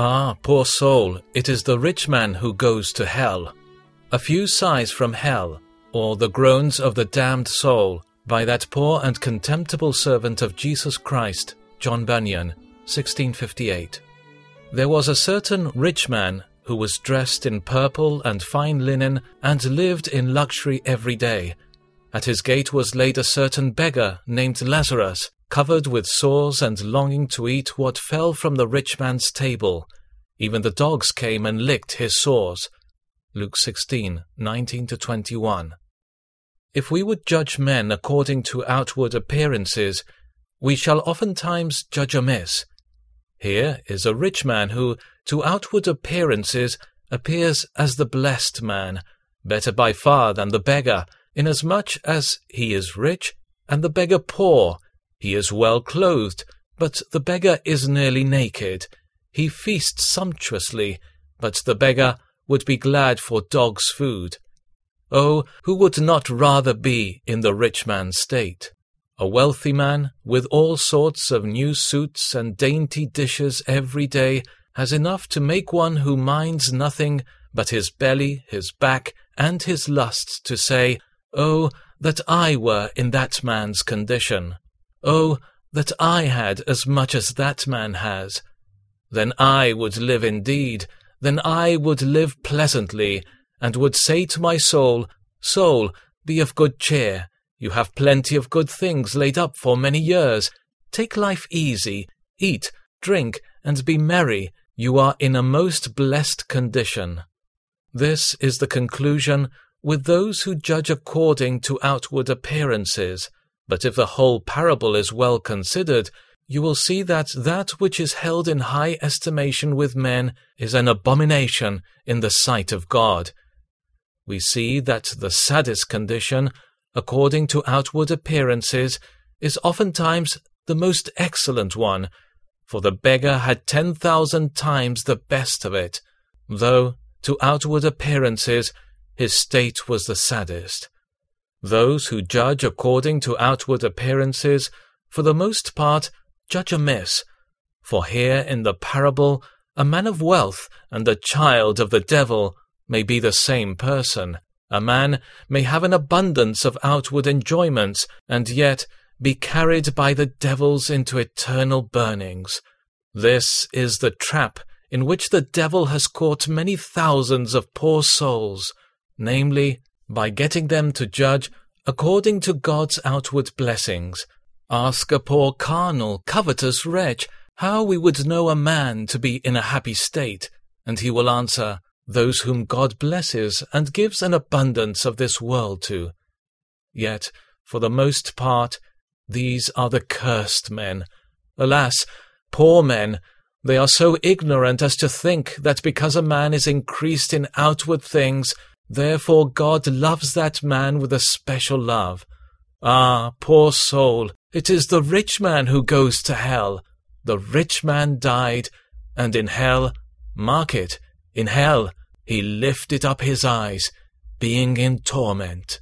Ah, poor soul, it is the rich man who goes to hell. A few sighs from hell, or the groans of the damned soul, by that poor and contemptible servant of Jesus Christ, John Bunyan, 1658. There was a certain rich man who was dressed in purple and fine linen and lived in luxury every day. At his gate was laid a certain beggar named Lazarus, covered with sores and longing to eat what fell from the rich man's table. Even the dogs came and licked his sores. Luke 16, 19 21. If we would judge men according to outward appearances, we shall oftentimes judge amiss. Here is a rich man who, to outward appearances, appears as the blessed man, better by far than the beggar, inasmuch as he is rich and the beggar poor. He is well clothed, but the beggar is nearly naked. He feasts sumptuously, but the beggar would be glad for dog's food. Oh, who would not rather be in the rich man's state? A wealthy man, with all sorts of new suits and dainty dishes every day, has enough to make one who minds nothing but his belly, his back, and his lusts to say, Oh, that I were in that man's condition! Oh, that I had as much as that man has! Then I would live indeed, then I would live pleasantly, and would say to my soul, Soul, be of good cheer, you have plenty of good things laid up for many years. Take life easy, eat, drink, and be merry. You are in a most blessed condition. This is the conclusion with those who judge according to outward appearances. But if the whole parable is well considered, you will see that that which is held in high estimation with men is an abomination in the sight of God. We see that the saddest condition according to outward appearances, is oftentimes the most excellent one, for the beggar had ten thousand times the best of it, though, to outward appearances, his state was the saddest. Those who judge according to outward appearances, for the most part, judge amiss, for here in the parable a man of wealth and a child of the devil may be the same person. A man may have an abundance of outward enjoyments, and yet be carried by the devils into eternal burnings. This is the trap in which the devil has caught many thousands of poor souls, namely, by getting them to judge according to God's outward blessings. Ask a poor carnal, covetous wretch how we would know a man to be in a happy state, and he will answer, those whom God blesses and gives an abundance of this world to. Yet, for the most part, these are the cursed men. Alas, poor men, they are so ignorant as to think that because a man is increased in outward things, therefore God loves that man with a special love. Ah, poor soul, it is the rich man who goes to hell. The rich man died, and in hell, mark it, in hell, he lifted up his eyes, being in torment.